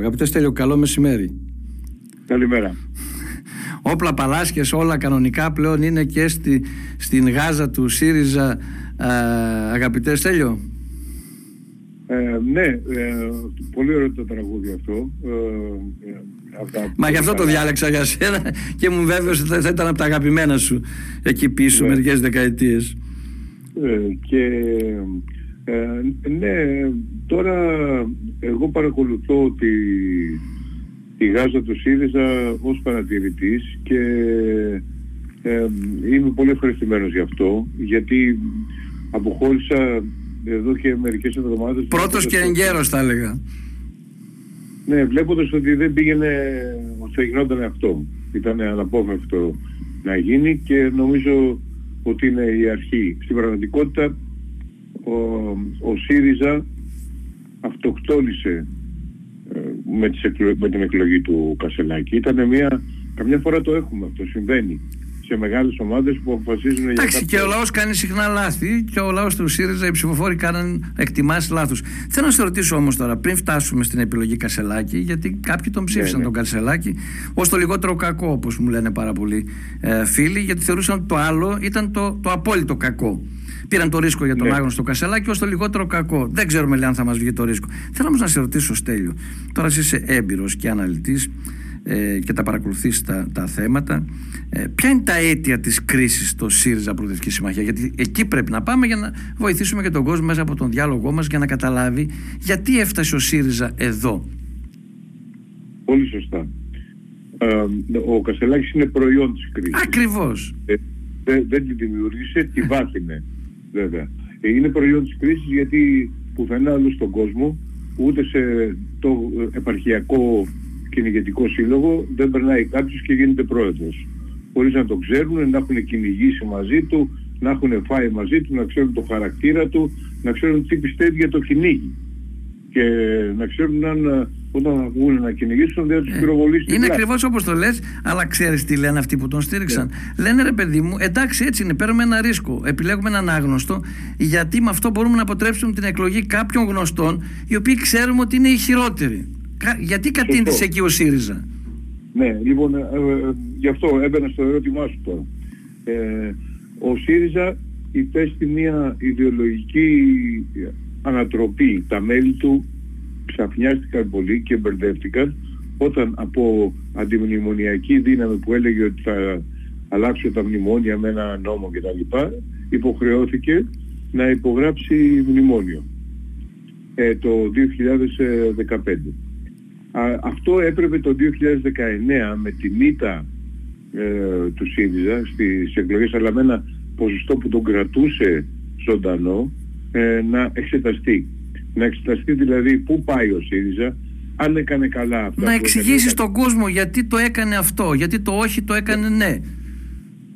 Αγαπητέ Στέλιο, καλό μεσημέρι. Καλημέρα. Όπλα Παλάσχες, όλα κανονικά πλέον είναι και στη, στην Γάζα του ΣΥΡΙΖΑ, ε, αγαπητέ Στέλιο. Ε, ναι, ε, πολύ ωραίο το τραγούδι αυτό. Ε, αυτά Μα γι' αυτό το διάλεξα για σένα και μου βέβαιος ότι θα ήταν από τα αγαπημένα σου εκεί πίσω ναι. μερικές δεκαετίες. Ε, και ε, ναι, τώρα εγώ παρακολουθώ τη, τη Γάζα του ΣΥΡΙΖΑ ως παρατηρητής και ε, είμαι πολύ ευχαριστημένος γι' αυτό γιατί αποχώρησα εδώ και μερικές εβδομάδες. Πρώτος και εγκαίρος θα έλεγα. Ναι, βλέποντας ότι δεν πήγαινε όσο θα γινόταν αυτό ήταν αναπόφευκτο να γίνει και νομίζω ότι είναι η αρχή. Στην πραγματικότητα ο, ο ΣΥΡΙΖΑ αυτοκτόνησε ε, με, τις με την εκλογή του Κασελάκη. Ήταν μια... Καμιά φορά το έχουμε αυτό, συμβαίνει σε μεγάλες ομάδες που αποφασίζουν για Εντάξει, και ο λαός κάνει συχνά λάθη και ο λαός του ΣΥΡΙΖΑ, οι ψηφοφόροι κάνουν εκτιμάσει λάθους. Θέλω να σε ρωτήσω όμως τώρα, πριν φτάσουμε στην επιλογή Κασελάκη, γιατί κάποιοι τον ψήφισαν ναι, ναι. τον Κασελάκη ως το λιγότερο κακό, όπως μου λένε πάρα πολλοί ε, φίλοι, γιατί θεωρούσαν ότι το άλλο ήταν το, το απόλυτο κακό. Πήραν το ρίσκο για τον ναι. άγνωστο Κασελάκη ως το λιγότερο κακό. Δεν ξέρουμε λέει, αν θα μας βγει το ρίσκο. Θέλω όμως να σε ρωτήσω, Στέλιο. Τώρα είσαι έμπειρος και αναλυτής ε, και τα παρακολουθείς τα, τα θέματα. Ε, ποια είναι τα αίτια της κρίσης στο ΣΥΡΙΖΑ Προοδευτική Συμμαχία, Γιατί εκεί πρέπει να πάμε για να βοηθήσουμε και τον κόσμο μέσα από τον διάλογό μας για να καταλάβει γιατί έφτασε ο ΣΥΡΙΖΑ εδώ. Πολύ σωστά. Ε, ο Κασελάκης είναι προϊόν της κρίσης. Ακριβώς. Ε, δεν, δεν τη δημιούργησε, τη βάθινε βέβαια. Ε, είναι προϊόν της κρίσης γιατί πουθενά αλλού στον κόσμο, ούτε σε το επαρχιακό κυνηγετικό σύλλογο δεν περνάει κάποιος και γίνεται πρόεδρος. Χωρίς να το ξέρουν, να έχουν κυνηγήσει μαζί του, να έχουν φάει μαζί του, να ξέρουν το χαρακτήρα του, να ξέρουν τι πιστεύει για το κυνήγι. Και να ξέρουν αν όταν θα βγουν να κυνηγήσουν δεν θα του πυροβολήσει. Ε, είναι ακριβώς όπως το λες, αλλά ξέρεις τι λένε αυτοί που τον στήριξαν. Ναι. Λένε ρε παιδί μου, εντάξει έτσι είναι, παίρνουμε ένα ρίσκο. Επιλέγουμε έναν άγνωστο, γιατί με αυτό μπορούμε να αποτρέψουμε την εκλογή κάποιων γνωστών, οι οποίοι ξέρουμε ότι είναι οι χειρότεροι. Γιατί κατήντησε εκεί ο ΣΥΡΙΖΑ; Ναι, λοιπόν, ε, ε, γι' αυτό έμπαινα στο ερώτημά σου τώρα. Ε, ο ΣΥΡΙΖΑ υπέστη μια ιδεολογική ανατροπή. Τα μέλη του ξαφνιάστηκαν πολύ και μπερδεύτηκαν όταν από αντιμνημονιακή δύναμη που έλεγε ότι θα αλλάξω τα μνημόνια με ένα νόμο κτλ. υποχρεώθηκε να υπογράψει μνημόνιο ε, το 2015. αυτό έπρεπε το 2019 με τη μήτα ε, του ΣΥΡΙΖΑ στις εκλογές αλλά με ένα ποσοστό που τον κρατούσε ζωντανό ε, να εξεταστεί να εξεταστεί δηλαδή πού πάει ο ΣΥΡΙΖΑ, αν έκανε καλά αυτά. Να εξηγήσει στον κόσμο γιατί το έκανε αυτό, γιατί το όχι το έκανε ναι.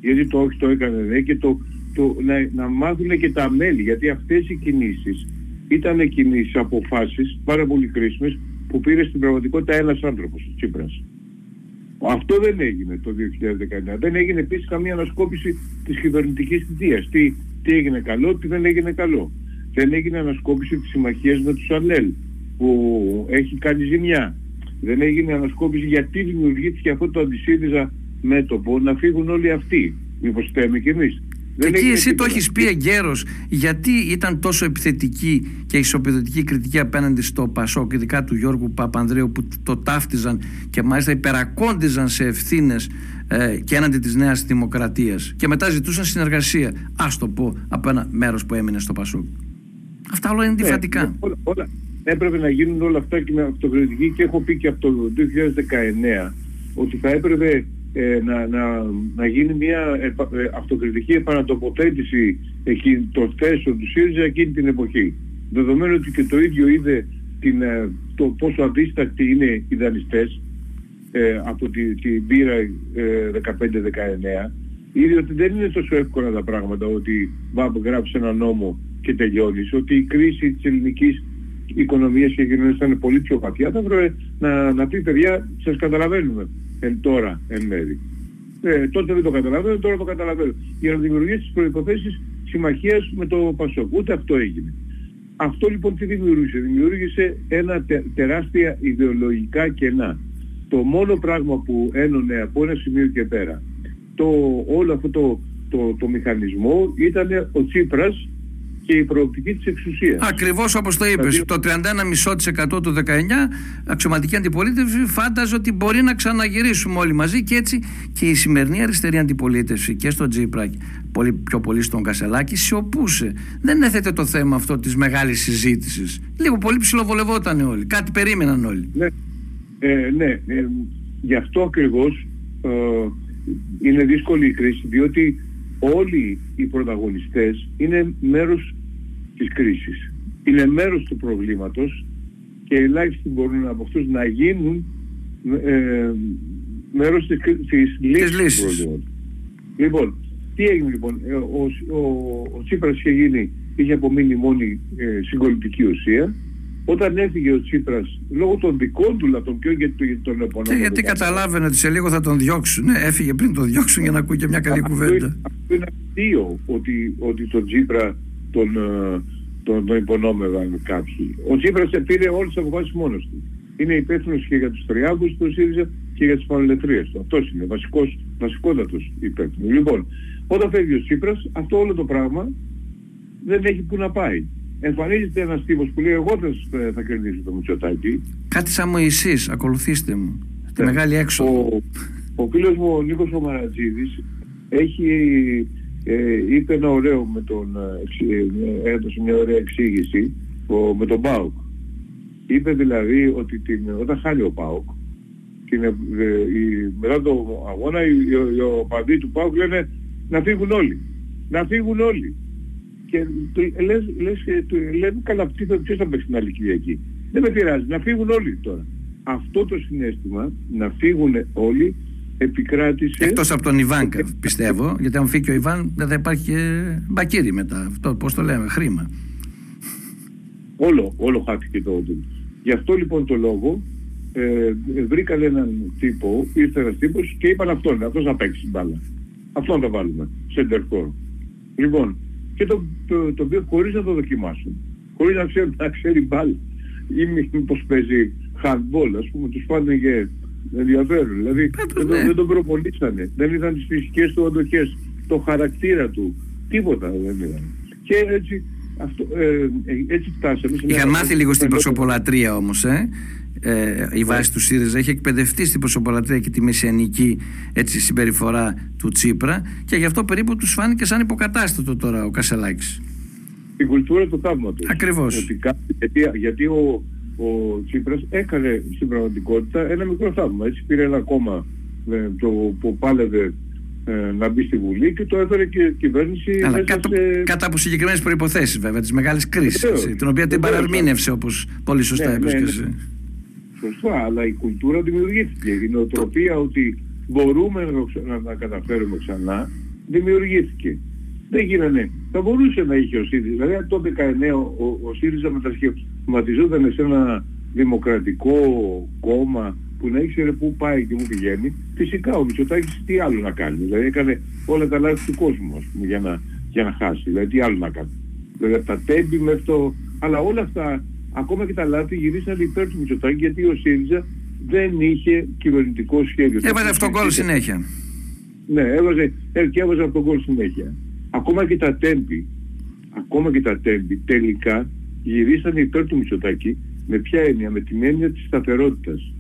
Γιατί το όχι το έκανε ναι και το, το, να, να μάθουν και τα μέλη, γιατί αυτές οι κινήσεις ήταν κινήσεις, αποφάσεις πάρα πολύ κρίσιμες που πήρε στην πραγματικότητα ένας άνθρωπος, ο Τσίπρας. Αυτό δεν έγινε το 2019. Δεν έγινε επίσης καμία ανασκόπηση της κυβερνητικής θητείας. Τι, τι έγινε καλό, τι δεν έγινε καλό δεν έγινε ανασκόπηση της συμμαχίας με τους ΑΛΕΛ που έχει κάνει ζημιά. Δεν έγινε ανασκόπηση γιατί δημιουργήθηκε αυτό το αντισύριζα μέτωπο να φύγουν όλοι αυτοί. Μήπως φταίμε κι εμείς. Δεν Εκεί εσύ το έχεις πει εγκαίρως, γιατί ήταν τόσο επιθετική και ισοπεδωτική κριτική απέναντι στο Πασόκ, ειδικά του Γιώργου Παπανδρέου, που το ταύτιζαν και μάλιστα υπερακόντιζαν σε ευθύνες ε, και έναντι της Νέας Δημοκρατίας. Και μετά ζητούσαν συνεργασία. Α το πω από ένα μέρος που έμεινε στο Πασόκ. Αυτά όλα είναι αντιφατικά. Ναι, όλα, όλα, έπρεπε να γίνουν όλα αυτά και με αυτοκριτική και έχω πει και από το 2019 ότι θα έπρεπε ε, να, να, να γίνει μια ε, αυτοκριτική επανατοποθέτηση εκεί, των θέσεων του ΣΥΡΙΖΑ εκείνη την εποχή. Δεδομένου ότι και το ίδιο είδε την, ε, το πόσο αδίστακτοι είναι οι δανειστές ε, από την τη πείρα 15-19 είδε ότι δεν είναι τόσο εύκολα τα πράγματα ότι va γράψει ένα νόμο και τελειώνεις, ότι η κρίση της ελληνικής οικονομίας και κοινωνίας ήταν πολύ πιο βαθιά, θα βρω να, να πει παιδιά, σας καταλαβαίνουμε εν τώρα εν μέρη. Ε, τότε δεν το καταλαβαίνω, τώρα το καταλαβαίνω. Για να δημιουργήσει τις προϋποθέσεις συμμαχίας με το Πασόκ. Ούτε αυτό έγινε. Αυτό λοιπόν τι δημιούργησε; Δημιούργησε ένα τεράστια ιδεολογικά κενά. Το μόνο πράγμα που ένωνε από ένα σημείο και πέρα το, όλο αυτό το, το, το μηχανισμό ήταν ο Τσίπρας και η προοπτική της εξουσίας. Ακριβώς όπως το είπες, δηλαδή... το 31,5% του 19 αξιωματική αντιπολίτευση φάνταζε ότι μπορεί να ξαναγυρίσουμε όλοι μαζί και έτσι και η σημερινή αριστερή αντιπολίτευση και στον Τζίπρα πολύ, πιο πολύ στον Κασελάκη σιωπούσε. Δεν έθετε το θέμα αυτό της μεγάλης συζήτησης. Λίγο πολύ ψιλοβολευόταν όλοι. Κάτι περίμεναν όλοι. Ναι, ε, ναι ε, γι' αυτό ακριβώς ε, είναι δύσκολη η κρίση διότι όλοι οι πρωταγωνιστές είναι μέρος της κρίσης. Είναι μέρος του προβλήματος και ελάχιστοι μπορούν από αυτούς να γίνουν ε, μέρος της, της λύσης του προβλήματος. Λοιπόν, τι έγινε λοιπόν, ε, ο, ο, ο Τσίπρας είχε γίνει, είχε απομείνει μόνη ε, συγκολητική ουσία όταν έφυγε ο Τσίπρας λόγω των δικών του λατών και όχι τον επόμενο. Και γιατί καταλάβαινε ότι σε λίγο θα τον διώξουν. Ναι, έφυγε πριν τον διώξουν για να ακούει και μια καλή κουβέντα. Αυτό είναι αστείο ότι, ότι τον Τσίπρα τον, ε, τον, τον υπονόμευαν κάποιοι. Ο Τσίπρας πήρε όλες τις αποφάσεις μόνος του. Είναι υπεύθυνος και για τους τριάγους του ΣΥΡΙΖΑ και για τις παραλετρίες του. Αυτός είναι βασικός, βασικότατος υπεύθυνος. Λοιπόν, όταν φεύγει ο Τσίπρας, αυτό όλο το πράγμα δεν έχει που να πάει εμφανίζεται ένας τύπος που λέει εγώ θα, θα κερδίσω το Μητσοτάκι. Κάτι σαν Μωυσής, ακολουθήστε μου. Στη ναι. μεγάλη έξοδο. Ο, ο φίλος μου ο Νίκος ο Μαρατζίδης έχει, ε, είπε ένα ωραίο με τον, ε, έδωσε μια ωραία εξήγηση ο, με τον ΠΑΟΚ. Είπε δηλαδή ότι την, όταν χάνει ο ΠΑΟΚ την, ε, η, μετά το αγώνα οι, οι, οι οπαδοί του ΠΑΟΚ λένε να φύγουν όλοι. Να φύγουν όλοι και το, λες, λες, το, λένε καλά ποιος θα παίξει την άλλη Κυριακή. Δεν με πειράζει, να φύγουν όλοι τώρα. Αυτό το συνέστημα, να φύγουν όλοι, επικράτησε... Εκτός από τον Ιβάν πιστεύω, γιατί αν φύγει ο Ιβάν δεν θα υπάρχει και μπακύρι μετά. Αυτό, πώς το λέμε, χρήμα. Όλο, όλο χάθηκε το όντω. Γι' αυτό λοιπόν το λόγο ε, βρήκαν έναν τύπο, ήρθε ένας τύπος και είπαν αυτόν, αυτός να παίξει μπάλα. Αυτόν θα βάλουμε, σε Λοιπόν, και το, το, το οποίο χωρίς να το δοκιμάσουν, χωρίς να ξέρουν να ξέρει μπάλ ή μήπως παίζει handball, ας πούμε, τους φάνε και ενδιαφέρον. Δηλαδή δεν, ναι. δεν τον προπολίσανε, δεν είδαν τις φυσικές του αντοχές, το χαρακτήρα του, τίποτα δεν είδαν. Και έτσι, αυτό, ε, ε έτσι φτάσαμε. Είχαν μάθει λίγο στην προσωπολατρία όμως, ε ε, η βάση του ΣΥΡΙΖΑ έχει εκπαιδευτεί στην προσωπολατρία και τη μεσιανική έτσι, συμπεριφορά του Τσίπρα και γι' αυτό περίπου τους φάνηκε σαν υποκατάστατο τώρα ο Κασελάκης. Η κουλτούρα του θαύματος. Ακριβώς. γιατί, γιατί ο, ο Τσίπρας έκανε στην πραγματικότητα ένα μικρό θαύμα. Έτσι πήρε ένα κόμμα ε, το, που πάλευε ε, να μπει στη Βουλή και το έφερε και η κυβέρνηση Αλλά κάτω, σε... κάτω από συγκεκριμένες προϋποθέσεις βέβαια, της μεγάλης κρίσης, την οποία την παραρμήνευσε όπως πολύ σωστά ναι, ναι, ναι σωστά, αλλά η κουλτούρα δημιουργήθηκε. Η νοοτροπία ότι μπορούμε να, να καταφέρουμε ξανά δημιουργήθηκε. Δεν γίνανε. Θα μπορούσε να είχε ο ΣΥΡΙΖΑ. Δηλαδή αν το 19 ο, ο ΣΥΡΙΖΑ μετασχηματιζόταν σε ένα δημοκρατικό κόμμα που να ήξερε πού πάει και πού πηγαίνει, φυσικά ο Μητσοτάκης τι άλλο να κάνει. Δηλαδή έκανε όλα τα λάθη του κόσμου ας πούμε, για, να, για να χάσει. Δηλαδή τι άλλο να κάνει. Δηλαδή από τα τέμπη μέχρι το... Αλλά όλα αυτά ακόμα και τα λάθη γυρίσαν υπέρ του Μητσοτάκη γιατί ο ΣΥΡΙΖΑ δεν είχε κυβερνητικό σχέδιο. Έβαζε αυτόν τον κόλ συνέχεια. Ναι, έβαζε, ε, και έβαζε αυτόν τον κόλ συνέχεια. Ακόμα και τα τέμπη, ακόμα και τα τέμπη τελικά γυρίσαν υπέρ του Μητσοτάκη με ποια έννοια, με την έννοια της σταθερότητας.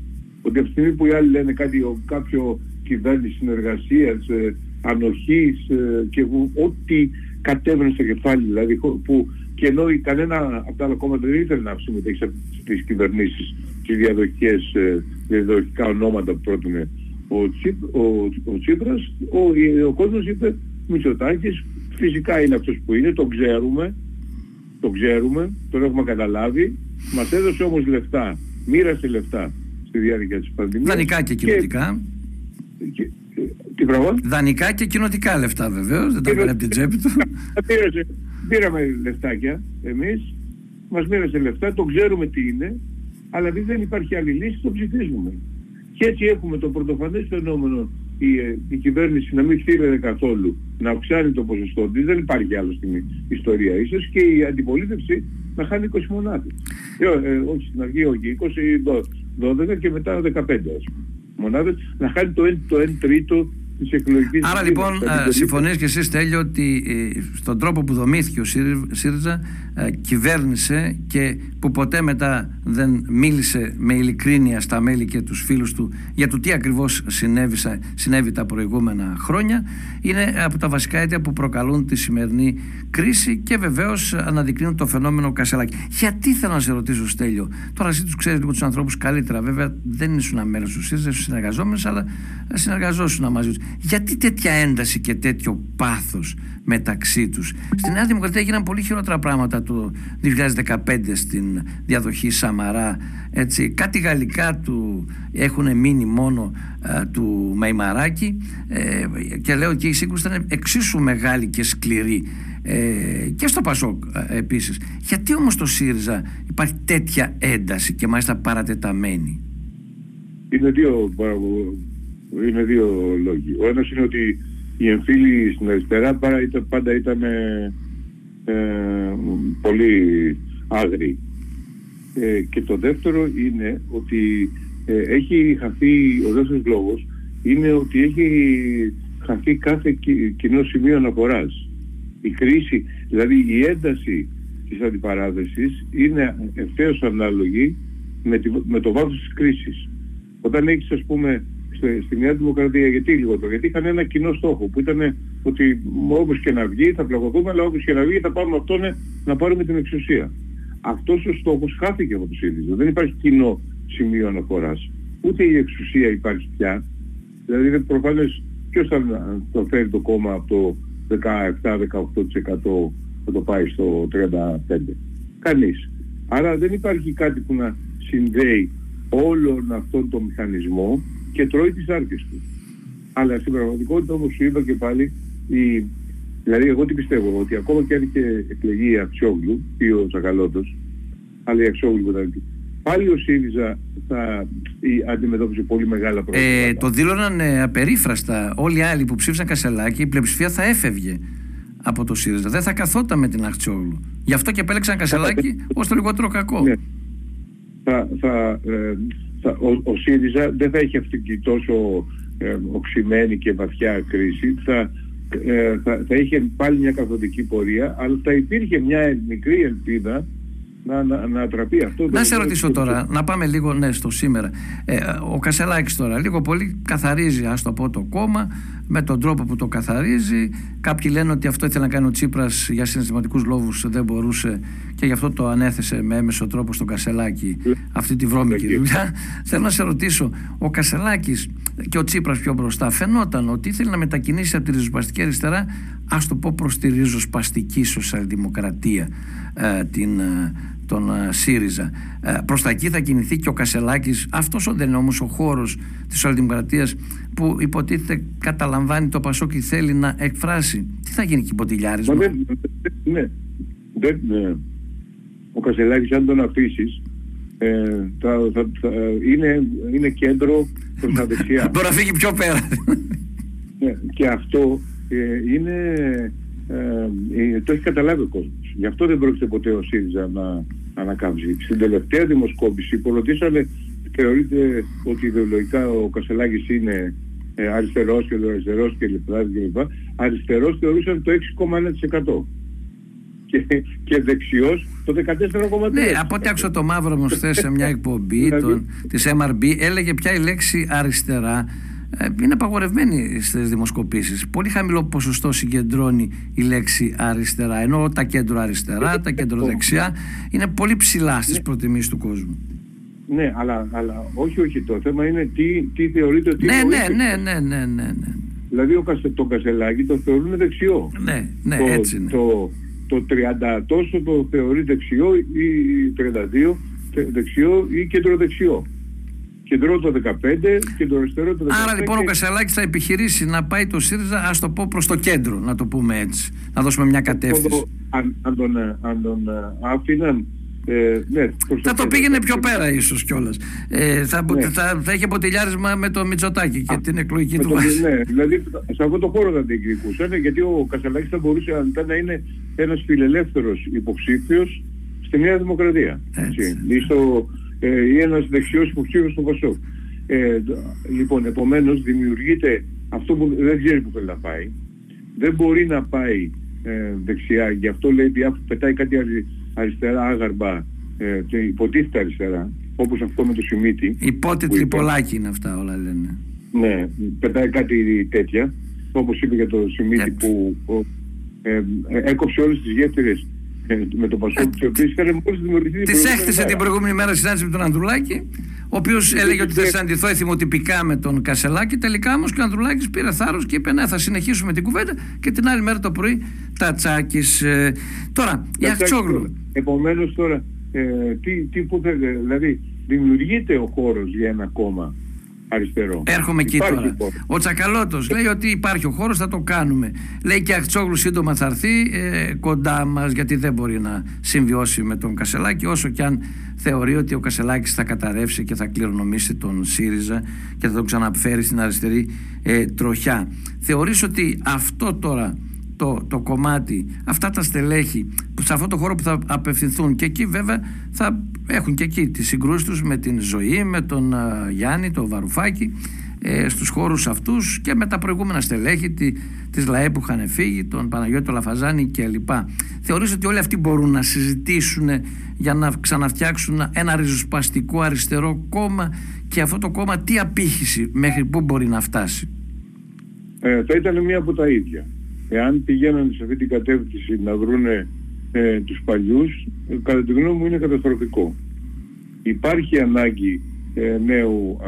Ότι από τη στιγμή που οι άλλοι λένε κάτι, κάποιο κυβέρνηση συνεργασίας, ε, ανοχής ε, και ό,τι κατέβαινε στο κεφάλι, δηλαδή που και ενώ κανένα από τα άλλα κόμματα δεν ήθελε να συμμετέχει στις κυβερνήσεις και διαδοχικές, ε, διαδοχικά ονόματα που πρότεινε ο, Τσίπ, ο, ο Τσίπρας, ο, ο κόσμος είπε Μητσοτάκης φυσικά είναι αυτός που είναι, τον ξέρουμε, τον ξέρουμε, τον έχουμε καταλάβει, μας έδωσε όμως λεφτά, μοίρασε λεφτά στη διάρκεια της πανδημίας. Δανεικά και κοινωτικά. Και, τι πράγμα; Δανεικά και κοινωτικά λεφτά βεβαίως, δεν τα έκανε από την τσέπη του. Πήραμε λεφτάκια εμείς, μας μοίρασε λεφτά, το ξέρουμε τι είναι, αλλά επειδή δεν υπάρχει άλλη λύση, το ψηφίζουμε. Και έτσι έχουμε το πρωτοφανές φαινόμενο η, ε, η κυβέρνηση να μην στείλει καθόλου, να αυξάνει το ποσοστό της, δεν υπάρχει άλλο στην ιστορία ίσως και η αντιπολίτευση να χάνει 20 μονάδες. Ε, ε, όχι στην αρχή, όχι, 20, 12 και μετά 15 ας μονάδες, να χάνει το 1, το 1 τρίτο Άρα λοιπόν ε, συμφωνείς και εσείς τέλειο ότι ε, στον τρόπο που δομήθηκε ο ΣΥΡΙΖΑ ε, κυβέρνησε και που ποτέ μετά δεν μίλησε με ειλικρίνεια στα μέλη και τους φίλους του για το τι ακριβώς συνέβη, συνέβη τα προηγούμενα χρόνια είναι από τα βασικά αίτια που προκαλούν τη σημερινή κρίση και βεβαίως αναδεικνύουν το φαινόμενο Κασελάκη. Γιατί θέλω να σε ρωτήσω Στέλιο, τώρα εσύ τους ξέρεις λίγο τους ανθρώπους καλύτερα βέβαια δεν ήσουν μέλος του ΣΥΡΙΖΑ, ήσουν συνεργαζόμενος αλλά συνεργαζόσουν μαζί τους. Γιατί τέτοια ένταση και τέτοιο πάθος μεταξύ τους; Στη Νέα Δημοκρατία έγιναν πολύ χειρότερα πράγματα το 2015 στην διαδοχή Σαμαρά. Έτσι. Κάτι γαλλικά του έχουν μείνει μόνο του Μεϊμαράκη ε, και λέω ότι η σύγκρουση ήταν εξίσου μεγάλη και σκληρή ε, και στο Πασόκ ε, επίσης. Γιατί όμως το ΣΥΡΙΖΑ υπάρχει τέτοια ένταση και μάλιστα παρατεταμένη; Είναι δύο είναι δύο λόγοι. Ο ένας είναι ότι οι εμφύλοι στην αριστερά πάντα ήταν ε, ε, πολύ άγριοι. Ε, και το δεύτερο είναι ότι ε, έχει χαθεί, ο δεύτερος λόγος είναι ότι έχει χαθεί κάθε κοινό σημείο αναφοράς. Η κρίση, δηλαδή η ένταση της αντιπαράθεσης είναι ευθέως ανάλογη με, με το βάθος της κρίσης. Όταν έχεις ας πούμε στη Νέα Δημοκρατία. Γιατί λιγότερο, γιατί είχαν ένα κοινό στόχο που ήταν ότι όπως και να βγει θα πλαγωθούμε, αλλά όπως και να βγει θα πάρουμε αυτόν να πάρουμε την εξουσία. Αυτός ο στόχος χάθηκε από το ΣΥΡΙΖΑ. Δεν υπάρχει κοινό σημείο αναφοράς. Ούτε η εξουσία υπάρχει πια. Δηλαδή προφανώς ποιος θα το φέρει το κόμμα από το 17-18% θα το πάει στο 35%. Κανείς. Άρα δεν υπάρχει κάτι που να συνδέει όλον αυτόν τον μηχανισμό και τρώει τις άρκες του. Αλλά στην πραγματικότητα όπως σου είπα και πάλι, η... δηλαδή εγώ τι πιστεύω, ότι ακόμα και αν είχε εκλεγεί η Αξιόγλου ή ο Τσακαλώτος, αλλά η Αξιόγλου ήταν πάλι ο ΣΥΡΙΖΑ θα αντιμετώπιζε πολύ μεγάλα προβλήματα. Ε, το δήλωναν ε, απερίφραστα όλοι οι άλλοι που ψήφισαν Κασελάκη, η πλειοψηφία θα έφευγε από το ΣΥΡΙΖΑ. Δεν θα καθόταν με την Αξιόγλου. Γι' αυτό και επέλεξαν Κασελάκη ως το λιγότερο κακό. Ναι. Θα, θα, ε, ο, ο ΣΥΡΙΖΑ δεν θα έχει αυτή τη τόσο ε, οξυμένη και βαθιά κρίση, θα, ε, θα, θα είχε πάλι μια καθοδική πορεία, αλλά θα υπήρχε μια μικρή ελπίδα να, να, να ατραπεί αυτό. Να σε ρωτήσω τώρα, να πάμε λίγο ναι, στο σήμερα. Ε, ο Κασελάκης τώρα λίγο πολύ καθαρίζει, ας το πω, το κόμμα με τον τρόπο που το καθαρίζει. Κάποιοι λένε ότι αυτό ήθελε να κάνει ο Τσίπρας για συναισθηματικούς λόγους δεν μπορούσε και γι' αυτό το ανέθεσε με έμεσο τρόπο στον Κασελάκη αυτή τη βρώμικη δουλειά. Θέλω να σε ρωτήσω, ο Κασελάκης και ο Τσίπρας πιο μπροστά φαινόταν ότι ήθελε να μετακινήσει από τη ριζοσπαστική αριστερά ας το πω προς τη ριζοσπαστική σοσιαλδημοκρατία ε, την, ε, τον ε, ΣΥΡΙΖΑ. Ε, προς τα εκεί θα κινηθεί και ο Κασελάκης. Αυτός δεν είναι όμως ο χώρος της Σοσιαλδημοκρατίας που υποτίθεται καταλαμβάνει το Πασό και θέλει να εκφράσει. Τι θα γίνει και υποτιλιάρισμα; Ναι, ναι, ναι. Ο Κασελάκης αν τον αφήσεις, ε, θα, θα, θα, είναι, είναι κέντρο προς τα δεξιά. Μπορεί να φύγει πιο πέρα. ναι, και αυτό ε, είναι, ε, το έχει καταλάβει ο κόσμος. Γι' αυτό δεν πρόκειται ποτέ ο ΣΥΡΙΖΑ να ανακάμψει. Στην τελευταία δημοσκόπηση που ρωτήσανε, θεωρείται ότι ιδεολογικά ο Κασελάκης είναι ε, αριστερός και αριστερός και λοιπά και λοιπά. Αριστερός θεωρούσαν το 6,1% και, και δεξιός το 14,3%. Ναι, από ό,τι άκουσα το μαύρο μου σε μια εκπομπή δηλαδή, της MRB έλεγε πια η λέξη αριστερά ε, είναι απαγορευμένη στις δημοσκοπήσεις. Πολύ χαμηλό ποσοστό συγκεντρώνει η λέξη αριστερά. Ενώ τα κέντρο αριστερά, τα κέντρο δεξιά είναι πολύ ψηλά στις προτιμήσεις του κόσμου. Ναι, αλλά, αλλά όχι, όχι. Το θέμα είναι τι, τι θεωρείται ότι ναι, είναι. Ναι, ναι, ναι, ναι, ναι, ναι. Δηλαδή ο, το Κασελάκι το θεωρούν δεξιό. Ναι, ναι, το, έτσι είναι. Το, το 30 τόσο το θεωρεί δεξιό ή 32 δεξιό ή κεντροδεξιό κεντρό το 15 και το αριστερό το 15. Άρα λοιπόν ο Κασελάκης θα επιχειρήσει να πάει το ΣΥΡΙΖΑ, ας το πω προς το κέντρο, να το πούμε έτσι. Να δώσουμε μια κατεύθυνση. Αν, αν, τον, αν τον άφηναν Ε, ναι, θα το πήγαινε πιο πέρα ίσως κιόλας. Ε, θα, ναι. θα, θα είχε ποτηλιάρισμα με το Μητσοτάκι και την εκλογική του βάση. Ναι, δηλαδή σε αυτό το χώρο θα διεκδικούσαν γιατί ο Κασαλάκης θα μπορούσε αν να είναι ένας φιλελεύθερος υποψήφιος στη Νέα Δημοκρατία. Έτσι. Ή, στο, ε, ή ένας δεξιός υποψήφιος στο Βασό. Ε, λοιπόν, επομένως δημιουργείται αυτό που δεν ξέρει που θέλει να πάει. Δεν μπορεί να πάει ε, δεξιά. Γι' αυτό λέει ότι πετάει κάτι αριστερά άγαρμπα ε, και υποτίθεται αριστερά, όπως αυτό με το Σιμίτι. Υπότιτλοι τρυπολάκι είναι αυτά όλα λένε. Ναι, πετάει κάτι τέτοια, όπως είπε για το Σιμίτι που ε, ε, έκοψε όλες τις γέφυρες ε, με το Πασόκ, τις οποίες είχαν μόλις δημιουργηθεί. Τις έχτισε την προηγούμενη μέρα συνάντηση με τον Ανδρουλάκη ο οποίος έλεγε ότι θα συναντηθώ εθιμοτυπικά με τον Κασελάκη. Τελικά όμως και ο Ανδρουλάκης πήρε θάρρος και είπε: Ναι, θα συνεχίσουμε την κουβέντα. Και την άλλη μέρα το πρωί τα τσάκης. Ε, τώρα, η Αχτσόγλου. Επομένως τώρα, ε, τι, τι που δηλαδή δημιουργείται ο χώρος για ένα κόμμα; Αριστερό. Έρχομαι εκεί τώρα. Ο Τσακαλώτος λέει ότι υπάρχει ο χώρος, θα το κάνουμε. Λέει και Αχτσόγλου σύντομα θα έρθει ε, κοντά μας, γιατί δεν μπορεί να συμβιώσει με τον Κασελάκη, όσο και αν θεωρεί ότι ο Κασελάκης θα καταρρεύσει και θα κληρονομήσει τον ΣΥΡΙΖΑ και θα τον ξαναφέρει στην αριστερή ε, τροχιά. Θεωρείς ότι αυτό τώρα το, το κομμάτι, αυτά τα στελέχη σε αυτό το χώρο που θα απευθυνθούν και εκεί βέβαια θα έχουν και εκεί τις συγκρούσεις τους με την ζωή, με τον Γιάννη, τον Βαρουφάκη ε, στους χώρους αυτούς και με τα προηγούμενα στελέχη τη, της ΛΑΕ που είχαν φύγει, τον Παναγιώτη τον Λαφαζάνη κλπ. Θεωρείς ότι όλοι αυτοί μπορούν να συζητήσουν για να ξαναφτιάξουν ένα ριζοσπαστικό αριστερό κόμμα και αυτό το κόμμα τι απήχηση μέχρι πού μπορεί να φτάσει; Ε, θα ήταν μία από τα ίδια. Εάν πηγαίνουν σε αυτή την κατεύθυνση να βρούνε ε, τους παλιούς, ε, κατά τη γνώμη μου είναι καταστροφικό. Υπάρχει ανάγκη ε, νέου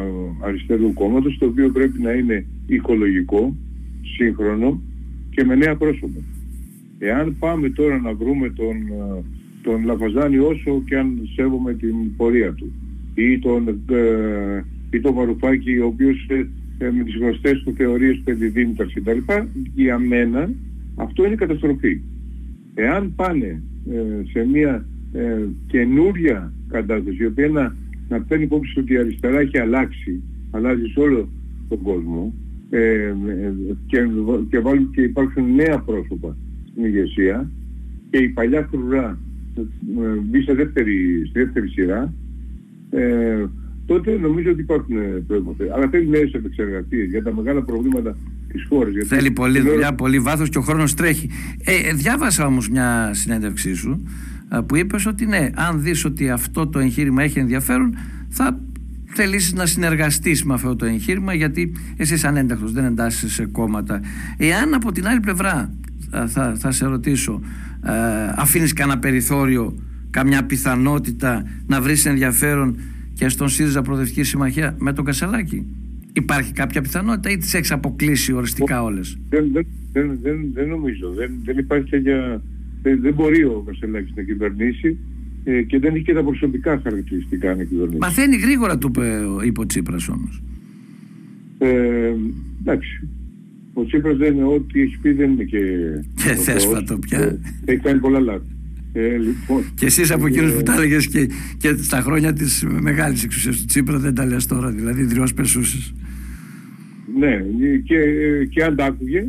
αριστερού κόμματος, το οποίο πρέπει να είναι οικολογικό, σύγχρονο και με νέα πρόσωπα. Εάν πάμε τώρα να βρούμε τον, τον Λαφαζάνη όσο και αν σέβομαι την πορεία του ή τον, ε, ή τον Βαρουφάκη ο οποίος ε, με τις γνωστές του θεωρίες παιδιδίμητας κτλ. Για μένα αυτό είναι καταστροφή. Εάν πάνε ε, σε μια ε, καινούρια κατάσταση, η οποία να, να παίρνει υπόψη ότι η αριστερά έχει αλλάξει, αλλάζει σε όλο τον κόσμο ε, και, και, βάλουν, και υπάρχουν νέα πρόσωπα στην ηγεσία και η παλιά φρουρά μπει σε δεύτερη, στη δεύτερη σειρά, ε, τότε νομίζω ότι υπάρχουν προϋποθέσεις. Αλλά θέλει νέες επεξεργασίες για τα μεγάλα προβλήματα της χώρας. Θέλει πολλή δουλειά, πολύ βάθος και ο χρόνος τρέχει. Ε, διάβασα όμως μια συνέντευξή σου που είπες ότι ναι, αν δεις ότι αυτό το εγχείρημα έχει ενδιαφέρον θα θελήσεις να συνεργαστείς με αυτό το εγχείρημα γιατί εσύ είσαι ανένταχτος, δεν εντάσσεσαι σε κόμματα. Εάν από την άλλη πλευρά θα, θα σε ρωτήσω αφήνεις κανένα περιθώριο καμιά πιθανότητα να βρεις ενδιαφέρον και στον ΣΥΡΙΖΑ Προοδευτική Συμμαχία με τον Κασελάκη; Υπάρχει κάποια πιθανότητα ή τις έχεις αποκλείσει οριστικά όλες; Δεν, δεν, δεν, δεν, δεν νομίζω. Δεν, δεν υπάρχει τέτοια... Δεν, δεν μπορεί ο Κασελάκης να κυβερνήσει ε, και δεν έχει και τα προσωπικά χαρακτηριστικά να κυβερνήσει. Μαθαίνει γρήγορα του είπε ο Τσίπρας όμως. Ε, εντάξει. Ο Τσίπρας δεν είναι ό,τι έχει πει δεν είναι και... Και θέσφατο πια. Έχει κάνει πολλά λάθη. Ε, λοιπόν, και εσύ από εκείνους που ε, τα έλεγες και, και στα χρόνια της μεγάλης εξουσίας του Τσίπρα δεν τα λες τώρα, δηλαδή δριός πεσούσες. Ναι, και, και αν τα άκουγε,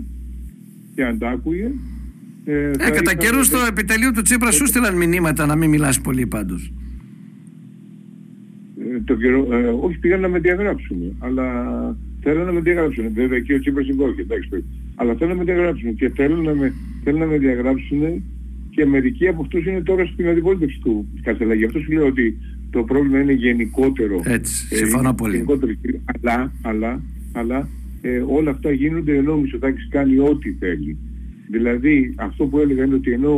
και αν τα άκουγε, ε, ε, κατά καιρούς στο επιτελείο του Τσίπρα σου στείλαν μηνύματα να μην μιλάς πολύ πάντως. Ε, το καιρό, ε, όχι πήγαν να με διαγράψουν, αλλά θέλουν να με διαγράψουν. Βέβαια και ο Τσίπρας συγκόχει, εντάξει. Αλλά θέλουν να με διαγράψουν και θέλουν να με, θέλουν να με διαγράψουν και μερικοί από αυτούς είναι τώρα στην αντιπολίτευση του Κασελά. Γι' αυτός σου λέω ότι το πρόβλημα είναι γενικότερο. Έτσι, ε, συμφωνώ πολύ. Γενικότερο, αλλά, αλλά, αλλά ε, όλα αυτά γίνονται ενώ ο Μητσοτάκης κάνει ό,τι θέλει. Δηλαδή αυτό που έλεγα είναι ότι ενώ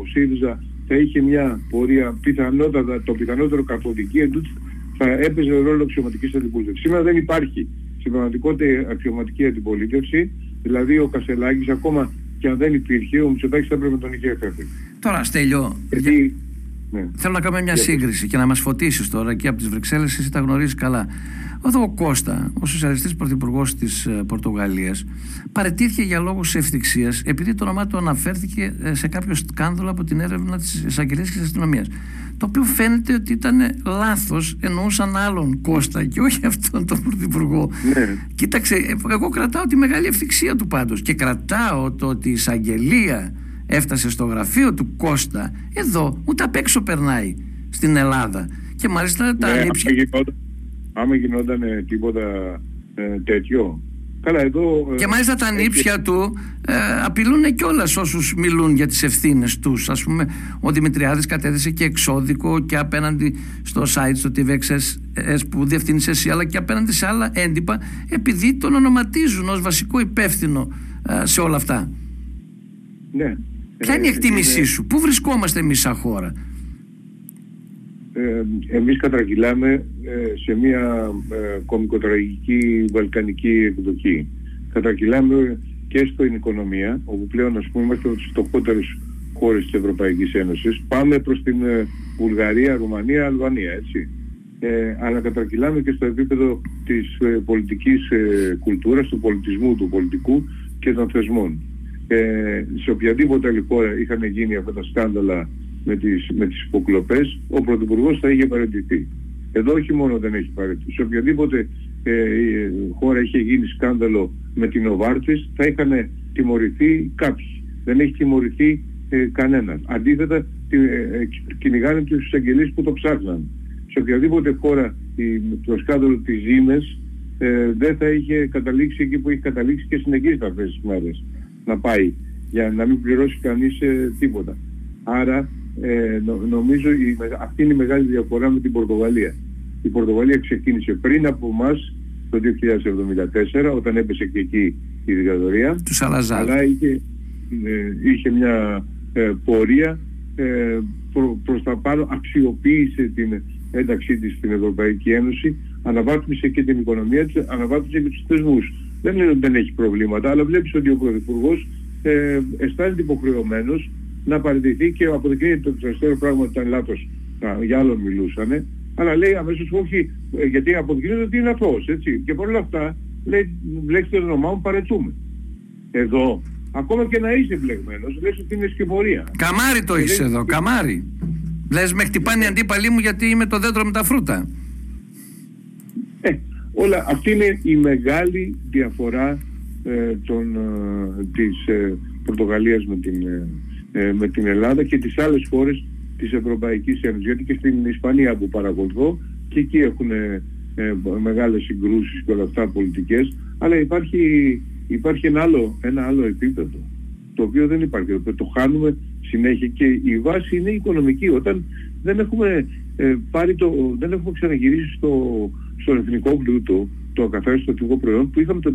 ο ΣΥΡΙΖΑ θα είχε μια πορεία πιθανότατα, το πιθανότερο καθοδική εντούτοις θα έπαιζε ρόλο αξιωματικής αντιπολίτευσης. Σήμερα δεν υπάρχει στην πραγματικότητα αξιωματική αντιπολίτευση, δηλαδή ο Κασελάκης ακόμα και αν δεν υπήρχε, ο Μητσοτάκης θα έπρεπε να τον είχε εφέρει. Τώρα, Στέλιο, Γιατί... ναι. θέλω να κάνουμε μια σύγκριση και να μας φωτίσεις τώρα και από τις Βρυξέλλες, εσύ τα γνωρίζεις καλά. Εδώ ο Κώστα, ο σοσιαλιστής πρωθυπουργός της ε, Πορτογαλίας, παρετήθηκε για λόγους ευθυξίας επειδή το όνομά του αναφέρθηκε ε, σε κάποιο σκάνδαλο από την έρευνα της εισαγγελίας και της αστυνομίας. Το οποίο φαίνεται ότι ήταν λάθος, εννοούσαν άλλον Κώστα και όχι αυτόν τον πρωθυπουργό. Ναι. Κοίταξε, εγώ κρατάω τη μεγάλη ευθυξία του πάντως και κρατάω το ότι η εισαγγελία έφτασε στο γραφείο του Κώστα εδώ ούτε απ' έξω περνάει στην Ελλάδα και μάλιστα τα ναι, άμα γινόταν τίποτα ε, τέτοιο. Καλά, εδώ, ε, και μάλιστα τα νύψια του ε, απειλούν κιόλας όσους μιλούν για τις ευθύνες τους. Α πούμε, ο Δημητριάδης κατέθεσε και εξώδικο και απέναντι στο site, στο TVXS που διευθύνεις εσύ, αλλά και απέναντι σε άλλα έντυπα, επειδή τον ονοματίζουν ως βασικό υπεύθυνο ε, σε όλα αυτά. Ναι. Ποια είναι η εκτίμησή σου, πού βρισκόμαστε εμείς σαν χώρα; Ε, εμείς κατρακυλάμε ε, σε μια ε, κομικοτραγική βαλκανική εκδοχή. Κατρακυλάμε και στην οικονομία, όπου πλέον ας πούμε είμαστε στις φτωχότερες χώρες της Ευρωπαϊκής Ένωσης. Πάμε προς την ε, Βουλγαρία, Ρουμανία, Αλβανία, έτσι. Ε, αλλά κατρακυλάμε και στο επίπεδο της ε, πολιτικής ε, κουλτούρας, του πολιτισμού, του πολιτικού και των θεσμών. Ε, σε οποιαδήποτε άλλη χώρα είχαν γίνει αυτά τα σκάνδαλα με τις, με τις υποκλοπές, ο Πρωθυπουργός θα είχε παραιτηθεί. Εδώ όχι μόνο δεν έχει παραιτηθεί. Σε οποιαδήποτε ε, χώρα είχε γίνει σκάνδαλο με την Οβάρτης θα είχαν τιμωρηθεί κάποιοι. Δεν έχει τιμωρηθεί ε, κανένας. Αντίθετα, ε, ε, κυνηγάνε τους εισαγγελείς που το ψάχναν. Σε οποιαδήποτε χώρα η, το σκάνδαλο της Ζήμες ε, δεν θα είχε καταλήξει εκεί που έχει καταλήξει και συνεχίζει αυτές τις μέρες να πάει για να μην πληρώσει κανείς ε, τίποτα. Άρα ε, νομίζω η, αυτή είναι η μεγάλη διαφορά με την Πορτογαλία. Η Πορτογαλία ξεκίνησε πριν από εμά το 2074 όταν έπεσε και εκεί η δικτατορία. Αλλά είχε, ε, είχε μια ε, πορεία ε, προ, προς τα πάνω, αξιοποίησε την ένταξή της στην Ευρωπαϊκή Ένωση, αναβάθμισε και την οικονομία της, αναβάθμισε και τους θεσμούς. Δεν είναι ότι δεν έχει προβλήματα, αλλά βλέπεις ότι ο Πρωθυπουργός ε, αισθάνεται υποχρεωμένος να παραιτηθεί και αποδεικνύεται το εξωτερικό πράγμα ότι ήταν λάθος. Για άλλον μιλούσαν. Αλλά λέει αμέσως όχι, ε, γιατί αποδεικνύεται ότι είναι αθώος, έτσι. Και όλα αυτά λέει, λέξτε το όνομά μου παρετούμε. Εδώ, ακόμα και να είσαι μπλεγμένος, λες ότι είναι σκευωρία. Καμάρι το είσαι εδώ, καμάρι. Λες με χτυπάνε οι αντίπαλοι μου γιατί είμαι το δέντρο με τα φρούτα. Ε, όλα, αυτή είναι η μεγάλη διαφορά ε, των, ε, της ε, Πορτογαλίας με την, ε, ε, με την Ελλάδα και τις άλλες χώρες της Ευρωπαϊκής Ένωσης. Γιατί και στην Ισπανία που παρακολουθώ και εκεί έχουν ε, μεγάλες συγκρούσεις και όλα αυτά πολιτικές, αλλά υπάρχει, υπάρχει ένα, άλλο, ένα άλλο επίπεδο το οποίο δεν υπάρχει, το χάνουμε συνέχεια και η βάση είναι οικονομική. Όταν δεν έχουμε, ε, πάρει το, δεν έχουμε ξαναγυρίσει στο, στον εθνικό πλούτο, το ακαθάριστο προϊόν που είχαμε το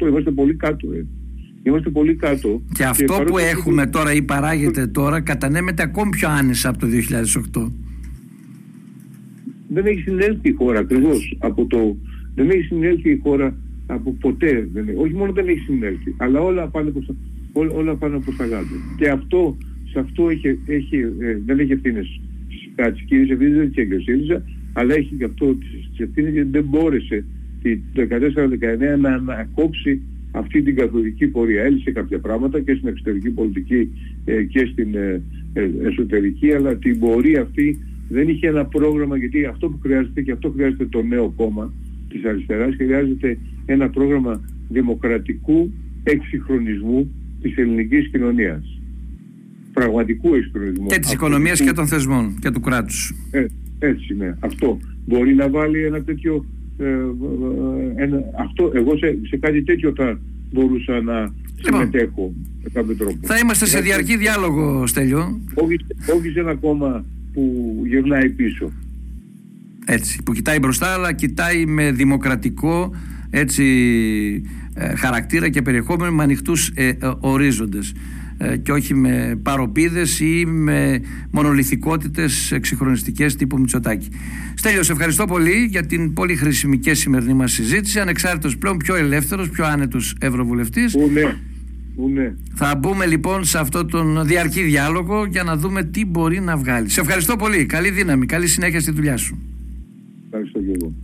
2008, είμαστε πολύ κάτω. Ε. Είμαστε πολύ κάτω. Και αυτό που έχουμε τώρα ή παράγεται τώρα κατανέμεται ακόμη πιο άνισα από το 2008. Δεν έχει συνέλθει η χώρα ακριβώς από το. Δεν έχει συνέλθει η χώρα από ποτέ. Δεν, όχι μόνο δεν έχει συνέλθει, αλλά όλα πάνε προς, όλα, όλα πάνε προς τα κάτω. Και αυτό, σε αυτό έχει, έχει, ε, δεν έχει ευθύνες φυσικά τη κυρία Ευθύνη και ο ΣΥΡΙΖΑ, αλλά έχει και αυτό τι ευθύνες γιατί δεν μπόρεσε το 2014-2019 να ανακόψει αυτή την καθοδική πορεία. Έλυσε κάποια πράγματα και στην εξωτερική πολιτική ε, και στην ε, ε, εσωτερική, αλλά την πορεία αυτή δεν είχε ένα πρόγραμμα, γιατί αυτό που χρειάζεται και αυτό χρειάζεται το νέο κόμμα της αριστεράς, χρειάζεται ένα πρόγραμμα δημοκρατικού εξυγχρονισμού της ελληνικής κοινωνίας. Πραγματικού εξυγχρονισμού. Και της οικονομίας και των θεσμών και του κράτους. Ε, έτσι ναι. Αυτό μπορεί να βάλει ένα τέτοιο ε, ε, ένα, αυτό, εγώ σε, σε κάτι τέτοιο θα μπορούσα να λοιπόν, συμμετέχω με κάποιο τρόπο. Θα είμαστε σε διαρκή διάλογο, Στέλιο. Όχι, όχι σε ένα κόμμα που γυρνάει πίσω. Έτσι, που κοιτάει μπροστά αλλά κοιτάει με δημοκρατικό έτσι, ε, χαρακτήρα και περιεχόμενο με ανοιχτούς ε, ορίζοντες. Ε, και όχι με παροπίδες ή με μονολυθικότητες εξυγχρονιστικές τύπου Μητσοτάκη. Στέλιος, σε ευχαριστώ πολύ για την πολύ χρήσιμη και σημερινή μας συζήτηση. Ανεξάρτητος πλέον πιο ελεύθερος, πιο άνετος ευρωβουλευτής. Ναι. Ναι. Θα μπούμε λοιπόν σε αυτό τον διαρκή διάλογο για να δούμε τι μπορεί να βγάλει. Σε ευχαριστώ πολύ. Καλή δύναμη. Καλή συνέχεια στη δουλειά σου. Ευχαριστώ και εγώ.